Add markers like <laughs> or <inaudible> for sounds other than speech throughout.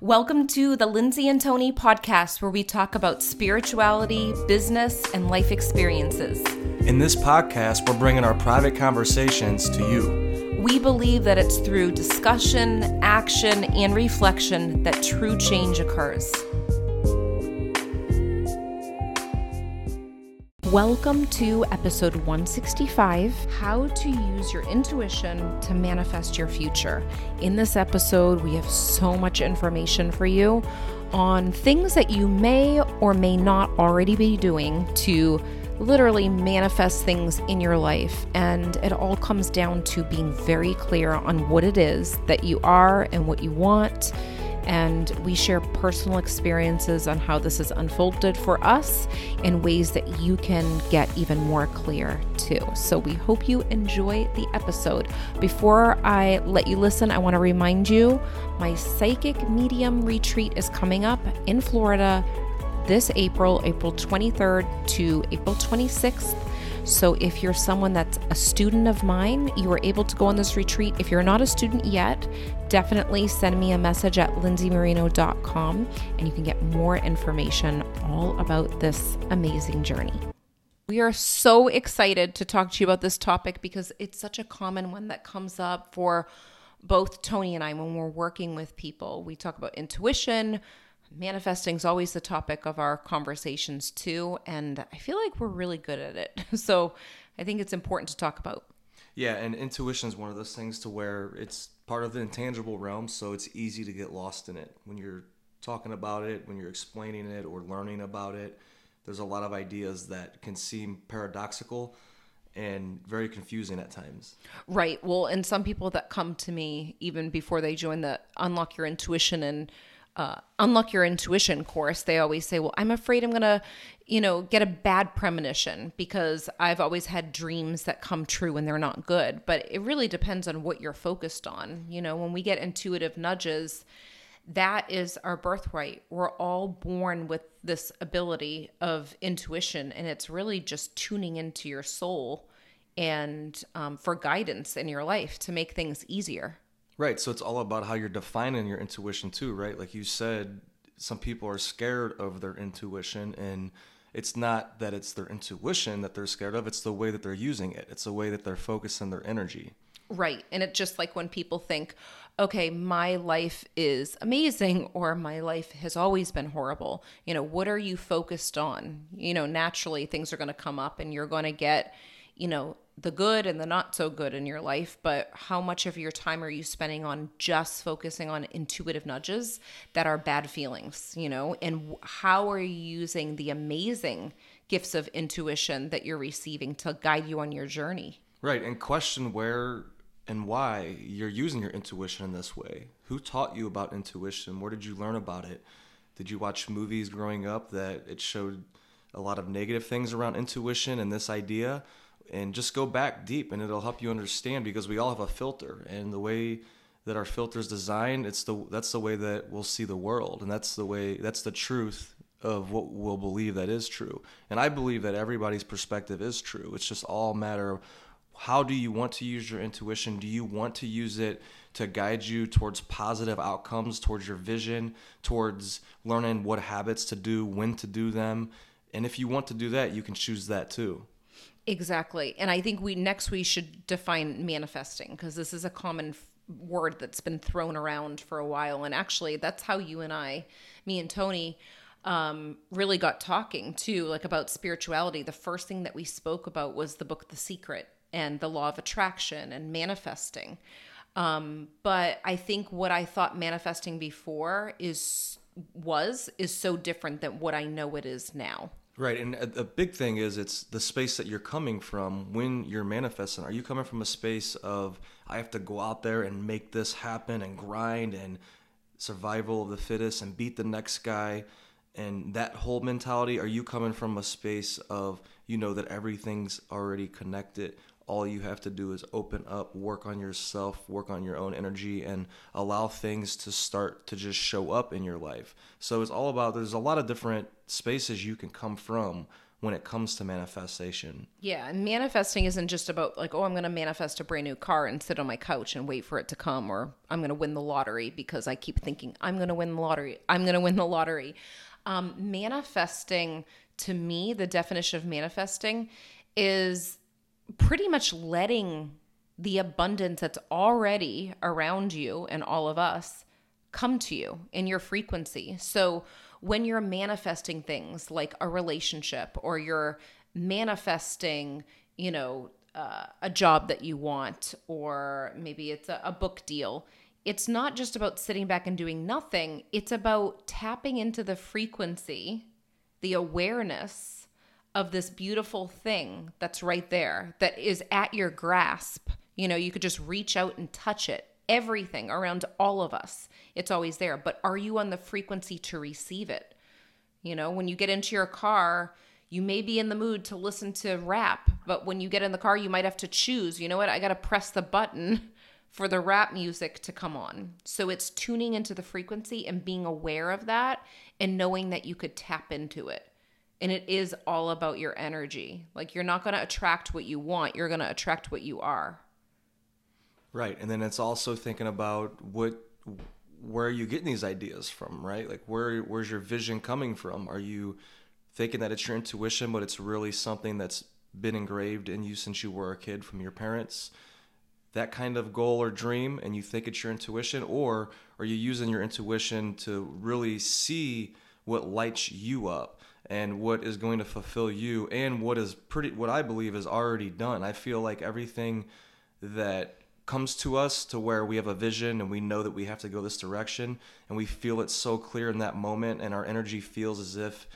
Welcome to the Lindsay and Tony podcast, where we talk about spirituality, business, and life experiences. In this podcast, we're bringing our private conversations to you. We believe that it's through discussion, action, and reflection that true change occurs. Welcome to episode 165 How to Use Your Intuition to Manifest Your Future. In this episode, we have so much information for you on things that you may or may not already be doing to literally manifest things in your life. And it all comes down to being very clear on what it is that you are and what you want and we share personal experiences on how this has unfolded for us in ways that you can get even more clear too. So we hope you enjoy the episode. Before I let you listen, I want to remind you my psychic medium retreat is coming up in Florida this April, April 23rd to April 26th. So, if you're someone that's a student of mine, you are able to go on this retreat. If you're not a student yet, definitely send me a message at lindsaymarino.com and you can get more information all about this amazing journey. We are so excited to talk to you about this topic because it's such a common one that comes up for both Tony and I when we're working with people. We talk about intuition, manifesting is always the topic of our conversations too and i feel like we're really good at it <laughs> so i think it's important to talk about yeah and intuition is one of those things to where it's part of the intangible realm so it's easy to get lost in it when you're talking about it when you're explaining it or learning about it there's a lot of ideas that can seem paradoxical and very confusing at times. Right. Well, and some people that come to me even before they join the Unlock Your Intuition and uh, unlock your intuition course, they always say, Well, I'm afraid I'm going to, you know, get a bad premonition because I've always had dreams that come true and they're not good. But it really depends on what you're focused on. You know, when we get intuitive nudges, that is our birthright. We're all born with this ability of intuition, and it's really just tuning into your soul and um, for guidance in your life to make things easier. Right. So it's all about how you're defining your intuition too, right? Like you said, some people are scared of their intuition and it's not that it's their intuition that they're scared of, it's the way that they're using it. It's the way that they're focusing their energy. Right. And it's just like when people think, okay, my life is amazing <laughs> or my life has always been horrible. You know, what are you focused on? You know, naturally things are going to come up and you're going to get, you know, the good and the not so good in your life, but how much of your time are you spending on just focusing on intuitive nudges that are bad feelings, you know? And how are you using the amazing gifts of intuition that you're receiving to guide you on your journey? Right. And question where and why you're using your intuition in this way. Who taught you about intuition? Where did you learn about it? Did you watch movies growing up that it showed a lot of negative things around intuition and this idea? And just go back deep and it'll help you understand because we all have a filter and the way that our filter is designed it's the that's the way that we'll see the world and that's the way that's the truth of what we'll believe that is true. And i believe that everybody's perspective is true. It's just all matter of how do you want to use your intuition? Do you want to use it to guide you towards positive outcomes towards your vision towards learning what habits to do when to do them? And if you want to do that you can choose that too Exactly. And I think we next we should define manifesting because this is a common f- word that's been thrown around for a while and actually that's how you and I, me and Tony um, really got talking too like about spirituality. The first thing that we spoke about was the book The Secret and the law of attraction and manifesting. Um, but I think what I thought manifesting before is was is so different than what I know it is now. Right, and uh, a, a, big thing is it's the space that you're coming from when you're manifesting. Are you coming from a space of I have to go out there and make this happen and grind and survival of the fittest and beat the next guy and that whole mentality? Are you coming from a space of you know that everything's already connected? All you have to do is open up, work on yourself, work on your own energy, and allow things to start to just show up in your life. So it's all about there's a lot of different spaces you can come from when it comes to manifestation. Yeah, and manifesting isn't just about like, oh, I'm going to manifest a brand new car and sit on my couch and wait for it to come, or I'm going to win the lottery because I keep thinking I'm going to win the lottery. I'm going to win the lottery. Um, manifesting, to me, the definition of manifesting is pretty much letting the abundance that's already around you and all of us come to you in your frequency. So when you're manifesting things like a relationship or you're manifesting, you know, uh, a job that you want, or maybe it's a, a book deal, it's not just about sitting back and doing nothing. It's about tapping into the frequency, the awareness of this beautiful thing that's right there, that is at your grasp. You know, you could just reach out and touch it everything around all of us. It's always there. But are you on the frequency to receive it? You know, when you get into your car, you may be in the mood to listen to rap, but when you get in the car, you might have to choose, you know what, I got to press the button <laughs> for the rap music to come on. So it's tuning into the frequency and being aware of that and knowing that you could tap into it. And it is all about your energy. Like you're not going to attract what you want, you're going to attract what you are. Right. And then it's also thinking about what where are you getting these ideas from, right? Like where where's your vision coming from? Are you thinking that it's your intuition, but it's really something that's been engraved in you since you were a kid from your parents? That kind of goal or dream, and you think it's your intuition, or are you using your intuition to really see what lights you up and what is going to fulfill you and what is pretty what I believe is already done? I feel like everything that comes to us to where we have a vision and we know that we have to go this direction and we feel it so clear in that moment and our energy feels as if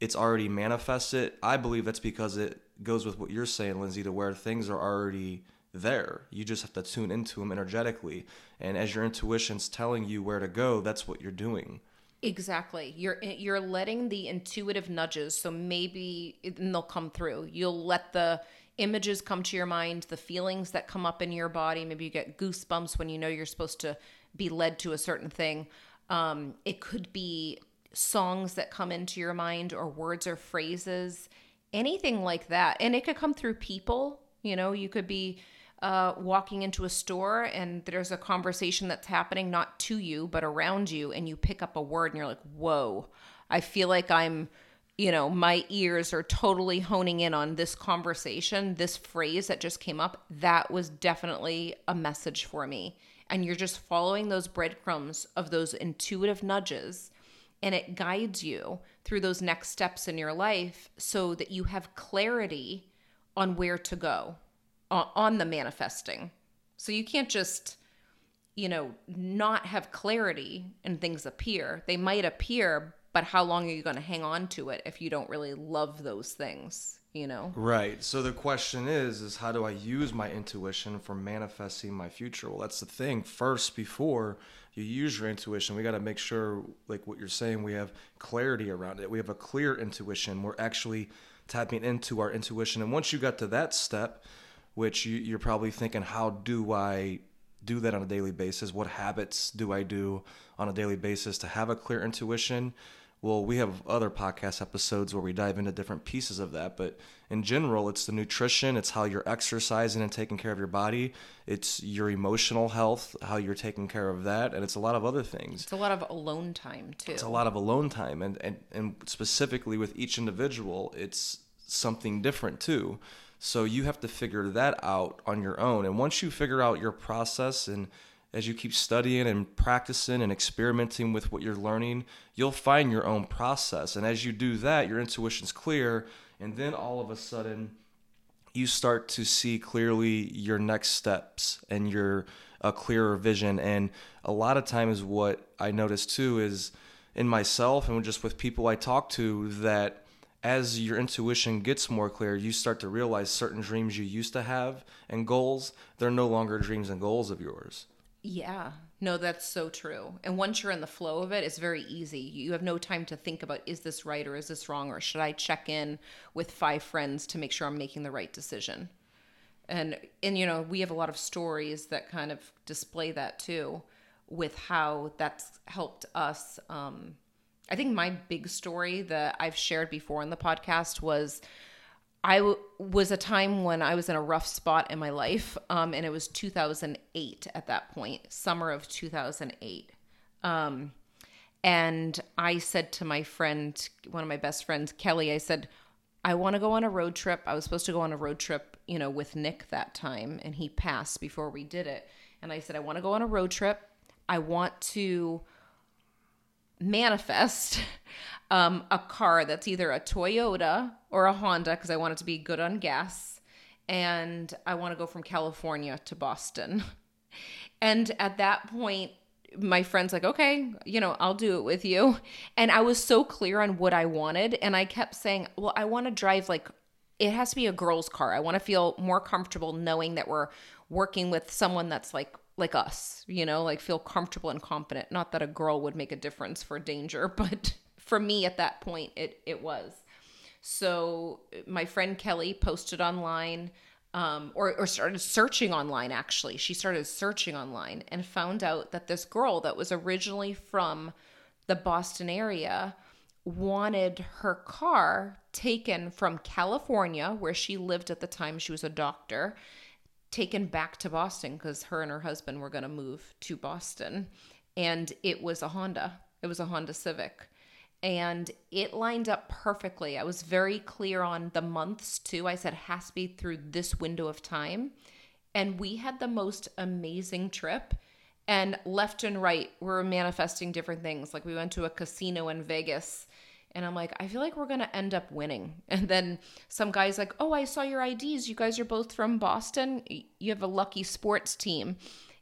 it's already manifested i believe that's because it goes with what you're saying lindsay to where things are already there. You just have to tune into them energetically. And as your intuition's telling you where to go that's what you're doing Exactly. You're you're letting the intuitive nudges so maybe they'll come through. You'll let the images come to your mind, the feelings that come up in your body. Maybe you get goosebumps when you know you're supposed to be led to a certain thing. Um, it could be songs that come into your mind or words or phrases, anything like that. And it could come through people. You know, you could be uh, walking into a store and there's a conversation that's happening not to you, but around you, and you pick up a word and you're like, whoa, I feel like I'm you know, my ears are totally honing in on this conversation, this phrase that just came up, that was definitely a message for me. And you're just following those breadcrumbs of those intuitive nudges, and it guides you through those next steps in your life so that you have clarity on where to go on the manifesting. So you can't just, you know, not have clarity and things appear. They might appear, but how long are you going to hang on to it if you don't really love those things you know? Right. So the question is is how do i use my intuition for manifesting my future? Well that's the thing. First before you use your intuition we got to make sure like what you're saying we have clarity around it. We have a clear intuition. We're actually tapping into our intuition. And once you got to that step which you, you're probably thinking how do i do that on a daily basis what habits do i do on a daily basis to have a clear intuition well, we have other podcast episodes where we dive into different pieces of that, but in general, it's the nutrition, it's how you're exercising and taking care of your body, it's your emotional health, how you're taking care of that, and it's a lot of other things. It's a lot of alone time too. It's a lot of alone time, and and and specifically with each individual, it's something different too. So you have to figure that out on your own, and once you figure out your process and as you keep studying and practicing and experimenting with what you're learning, you'll find your own process. And as you do that, your intuition's clear. And then all of a sudden, you start to see clearly your next steps and your a clearer vision. And a lot of times, what I notice too is in myself and just with people I talk to that as your intuition gets more clear, you start to realize certain dreams you used to have and goals, they're no longer dreams and goals of yours. Yeah. No, that's so true. And once you're in the flow of it, it's very easy. You have no time to think about is this right or is this wrong or should I check in with five friends to make sure I'm making the right decision. And and you know, we have a lot of stories that kind of display that too with how that's helped us um I think my big story that I've shared before in the podcast was I w- was a time when I was in a rough spot in my life, um, and it was 2008 at that point, summer of 2008. Um, and I said to my friend, one of my best friends, Kelly, I said, I want to go on a road trip. I was supposed to go on a road trip, you know, with Nick that time, and he passed before we did it. And I said, I want to go on a road trip. I want to manifest <laughs> um, a car that's either a Toyota or a Honda because I want it to be good on gas. And I want to go from California to Boston. <laughs> And at that point, my friend's like, okay, you know, I'll do it with you. And I was so clear on what I wanted. And I kept saying, well, I want to drive like, it has to be a girl's car. I want to feel more comfortable knowing that we're working with someone that's like like us, you know, like feel comfortable and confident. Not that a girl would make a difference for danger, <laughs> but for me at that point it it was. So my friend Kelly posted online um, or, or started searching online actually. She started searching online and found out that this girl that was originally from the Boston area wanted her car taken from California, where she lived at the time. She was a doctor, taken back to Boston because her and her husband were going to move to Boston. And it was a Honda, it was a Honda Civic. And it lined up perfectly. I was very clear on the months too. I said, has to be through this window of time. And we had the most amazing trip. And left and right, we we're manifesting different things. Like we went to a casino in Vegas and I'm like, I feel like we're going to end up winning. <laughs> And then some guy's like, Oh, I saw your IDs. You guys are both from Boston. You have a lucky sports team.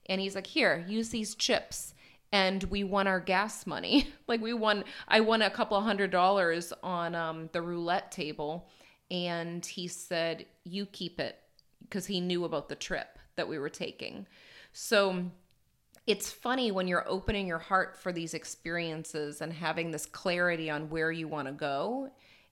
And he's like, Here, use these chips. And we won our gas money. <laughs> like we won, I won a couple of hundred dollars on um, the roulette table. And he said, You keep it because he knew about the trip that we were taking. So it's funny when you're opening your heart for these experiences and having this clarity on where you want to go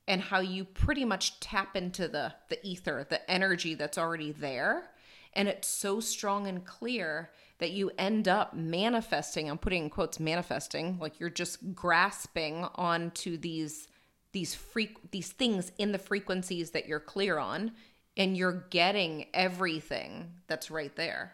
and how you pretty much tap into the the ether the energy that's already there. And it's so strong and clear that you end up manifesting i'm putting in quotes manifesting like you're just grasping onto these these freak these things in the frequencies that you're clear on and you're getting everything that's right there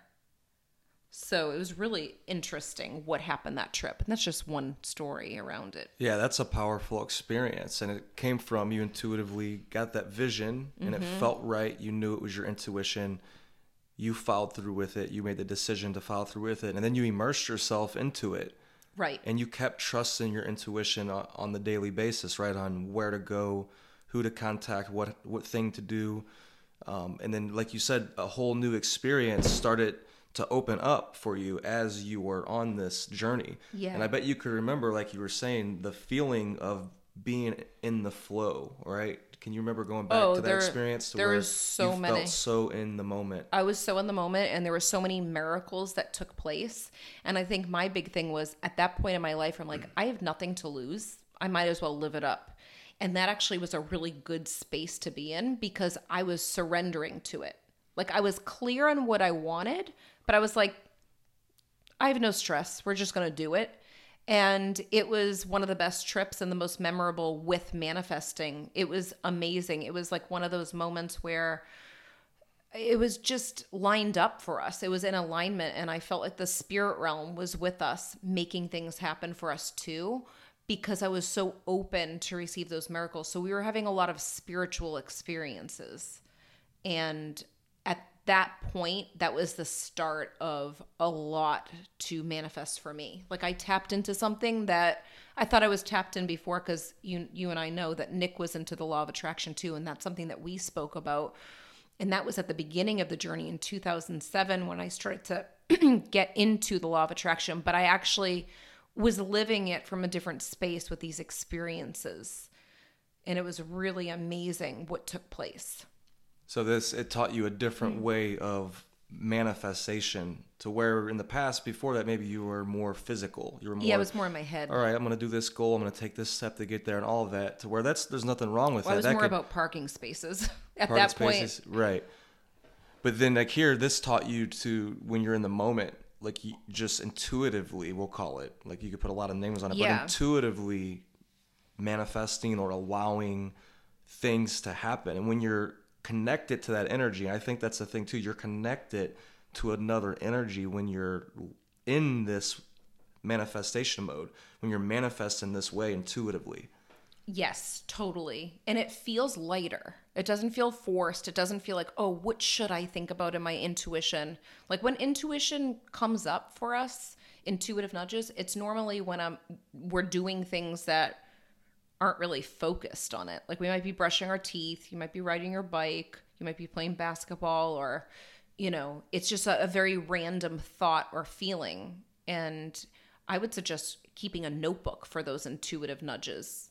so it was really interesting what happened that trip. And that's just one story around it. Yeah, that's a powerful experience. And it came from you intuitively got that vision and mm-hmm. it felt right. You knew it was your intuition. You followed through with it. You made the decision to follow through with it. And then you immersed yourself into it. Right. And you kept trusting your intuition on the daily basis, right? On where to go, who to contact, what, what thing to do. Um, and then, like you said, a whole new experience started to open up for you as you were on this journey. Yeah. And I bet you could remember, like you were saying, the feeling of being in the flow, right? Can you remember going back oh, to that there, experience? To there was so you many. Felt so in the moment. I was so in the moment, and there were so many miracles that took place. And I think my big thing was at that point in my life, I'm like, I have nothing to lose. I might as well live it up. And that actually was a really good space to be in because I was surrendering to it. Like I was clear on what I wanted, but I was like, I have no stress. We're just going to do it. And it was one of the best trips and the most memorable with manifesting. It was amazing. It was like one of those moments where it was just lined up for us. It was in alignment. And I felt like the spirit realm was with us, making things happen for us too, because I was so open to receive those miracles. So we were having a lot of spiritual experiences. And that point, that was the start of a lot to manifest for me. Like I tapped into something that I thought I was tapped in before because you you and I know that Nick was into the law of attraction too, and that's something that we spoke about. And that was at the beginning of the journey in 2007 when I started to <clears throat> get into the law of attraction. But I actually was living it from a different space with these experiences. And it was really amazing what took place. So this it taught you a different mm-hmm. way of manifestation to where in the past before that maybe you were more physical you were more yeah it was more in my head all right i'm gonna do this goal i'm gonna take this step to get there and all of that to where that's there's nothing wrong with well, that it was that more could, about parking spaces <laughs> at parking that spaces, point right but then like here this taught you to when you're in the moment like you just intuitively we'll call it like you could put a lot of names on it yeah. but intuitively manifesting or allowing things to happen. And when you're connected to that energy, I think that's the thing too, you're connected to another energy when you're in this manifestation mode, when you're manifesting this way intuitively. Yes, totally. And it feels lighter. It doesn't feel forced. It doesn't feel like, oh, what should I think about in my intuition? Like when intuition comes up for us, intuitive nudges, it's normally when I'm we're doing things that aren't really focused on it. Like we might be brushing our teeth, you might be riding your bike, you might be playing basketball or you know, it's just a, a very random thought or feeling. And I would suggest keeping a notebook for those intuitive nudges.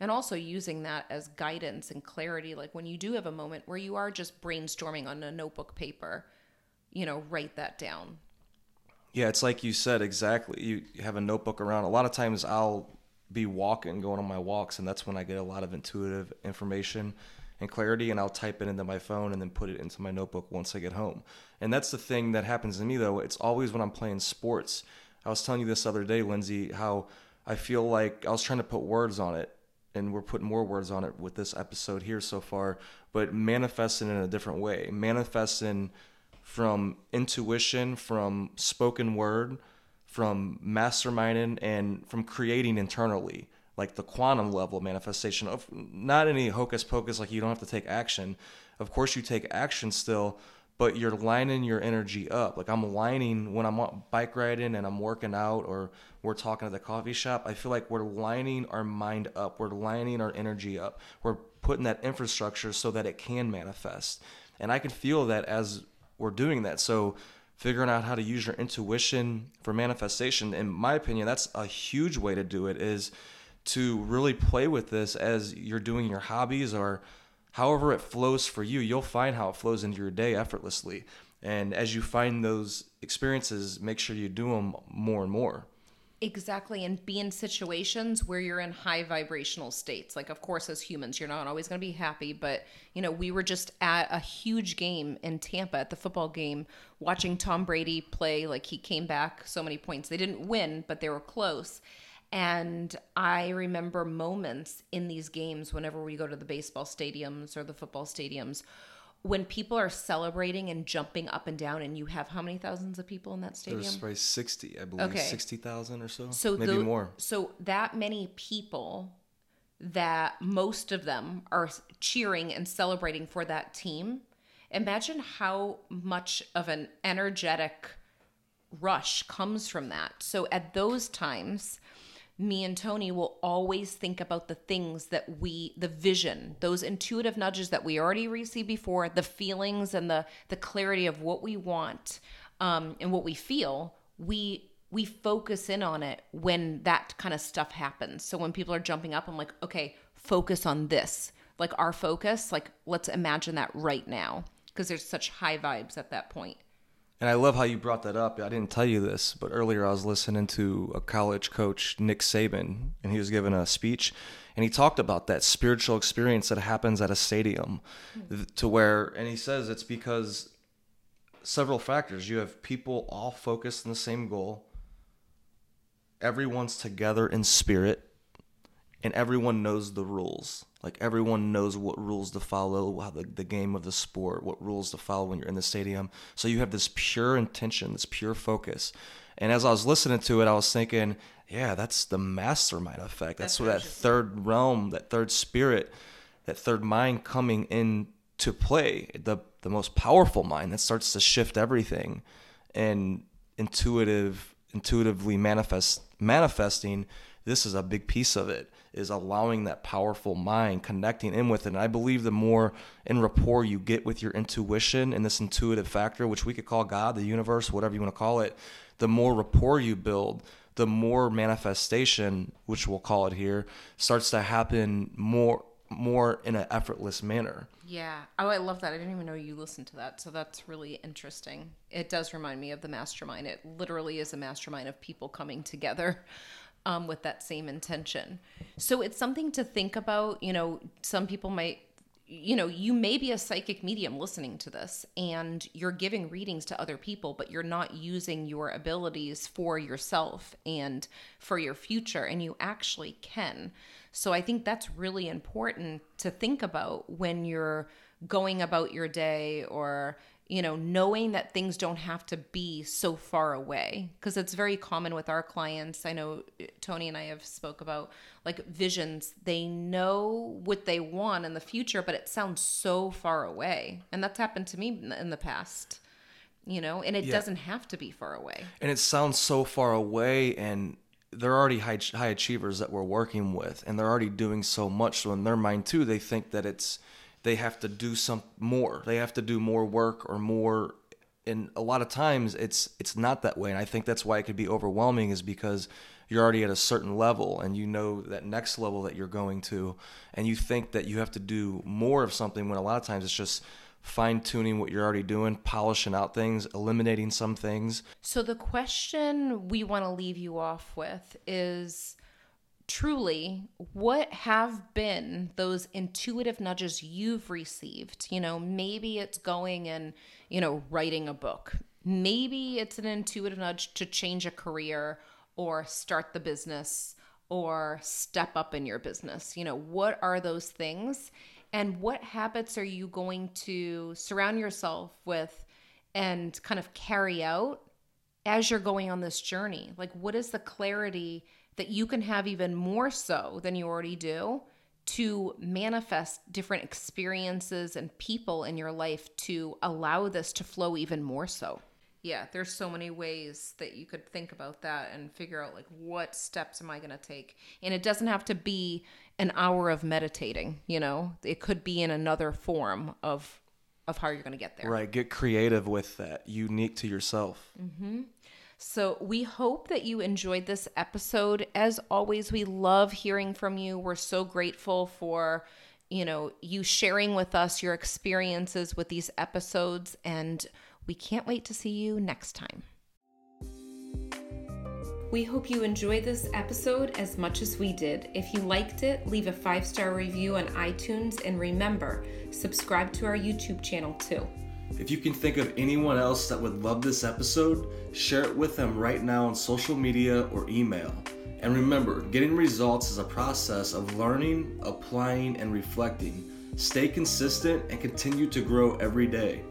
And also using that as guidance and clarity. Like when you do have a moment where you are just brainstorming on a notebook paper you know write that down. Yeah it's like you said exactly. You have a notebook around. A lot of times i'll be walking going on my walks and that's when i get a lot of intuitive information and clarity and i'll type it into my phone and then put it into my notebook once i get home. And that's the thing that happens to me though. It's always when i'm playing sports. I was telling you this other day lindsay how i feel like i was trying to put words on it and we're putting more words on it with this episode here so far, but manifesting in a different way, manifesting from intuition, from spoken word, from masterminding, and from creating internally, like the quantum level manifestation of not any hocus pocus, like you don't have to take action. Of course, you take action still, but you're lining your energy up. Like I'm lining when I'm bike riding and I'm working out or we're talking at the coffee shop. I feel like we're lining our mind up. We're lining our energy up. We're putting that infrastructure so that it can manifest. And I can feel that as we're doing that. So figuring out how to use your intuition for manifestation, in my opinion, that's a huge way to do it is to really play with this as you're doing your hobbies or however it flows for you, you'll find how it flows into your day effortlessly. And as you find those experiences, make sure you do them more and more. Exactly. And be in situations where you're in high vibrational states. Like, of course, as humans, you're not always going to be happy. But, you know, we were just at a huge game in Tampa at the football game, watching Tom Brady play. Like, he came back so many points. They didn't win, but they were close. And I remember moments in these games whenever we go to the baseball stadiums or the football stadiums when people are celebrating and jumping up and down and you have how many thousands of people in that stadium? There's probably 60, I believe. Okay. 60,000 or so. So maybe the, more. So that many people that most of them are cheering and celebrating for that team. Imagine how much of an energetic rush comes from that. So at those times, me and Tony will always think about the things that we the vision, those intuitive nudges that we already received before, the feelings and the the clarity of what we want um, and what we feel. We we focus in on it when that kind of stuff happens. So when people are jumping up, I'm like, okay, focus on this. Like our focus, like let's imagine that right now because there's such high vibes at that point. And I love how you brought that up. I didn't tell you this, but earlier I was listening to a college coach, Nick Saban, and he was giving a speech and he talked about that spiritual experience that happens at a stadium mm-hmm. to where and he says it's because several factors. You have people all focused on the same goal. Everyone's together in spirit and everyone knows the rules. Like everyone knows what rules to follow, how the, the game of the sport, what rules to follow when you're in the stadium. So you have this pure intention, this pure focus. And as I was listening to it, I was thinking, yeah, that's the mastermind effect. That's, that's what that third realm, that third spirit, that third mind coming into play. The the most powerful mind that starts to shift everything and intuitive intuitively manifest manifesting this is a big piece of it is allowing that powerful mind connecting in with it. And i believe the more in rapport you get with your intuition and this intuitive factor which we could call god the universe whatever you want to call it the more rapport you build the more manifestation which we'll call it here starts to happen more more in an effortless manner. Yeah. Oh i love that. I didn't even know you listened to that. So that's really interesting. It does remind me of the mastermind. It literally is a mastermind of people coming together um, with that same intention. So it's something to think about. You know, some people might, you know, you may be a psychic medium listening to this and you're giving readings to other people, but you're not using your abilities for yourself and for your future. And you actually can. So I think that's really important to think about when you're going about your day or you know knowing that things don't have to be so far away. Because it's very common with our clients. I know uh, tony and i have spoke about like visions. They know what they want in the future but it sounds so far away. And that's happened to me in the past you know and it yeah. doesn't have to be far away. And it sounds so far away and they're already high, high achievers that we're working with and they're already doing so much. So in their mind too they think that it's they have to do some more. They have to do more work or more and a lot of times it's it's not that way and I think that's why it could be overwhelming is because you're already at a certain level and you know that next level that you're going to and you think that you have to do more of something when a lot of times it's just fine tuning what you're already doing, polishing out things, eliminating some things. So the question we want to leave you off with is truly what have been those intuitive nudges you've received? You know maybe it's going and you know writing a book. Maybe it's an intuitive nudge to change a career or start the business or step up in your business. You know what are those things? And what habits are you going to surround yourself with and kind of carry out as you're going on this journey? Like what is the clarity that you can have even more so than you already do to manifest different experiences and people in your life to allow this to flow even more so. Yeah, there's so many ways that you could think about that and figure out like what steps am I going to take. And it doesn't have to be an hour of meditating, you know. It could be in another form of of how you're going to get there. Right, get creative with that, unique to yourself. Mhm. So we hope that you enjoyed this episode. As always, we love hearing from you. We're so grateful for you know you sharing with us your experiences with these episodes and we can't wait to see you next time. We hope you enjoyed this episode as much as we did. If you liked it, leave a five star review on iTunes and remember, subscribe to our YouTube channel too. If you can think of anyone else that would love this episode, share it with them right now on social media or email. And remember, getting results is a process of learning, applying, and reflecting. Stay consistent and continue to grow every day.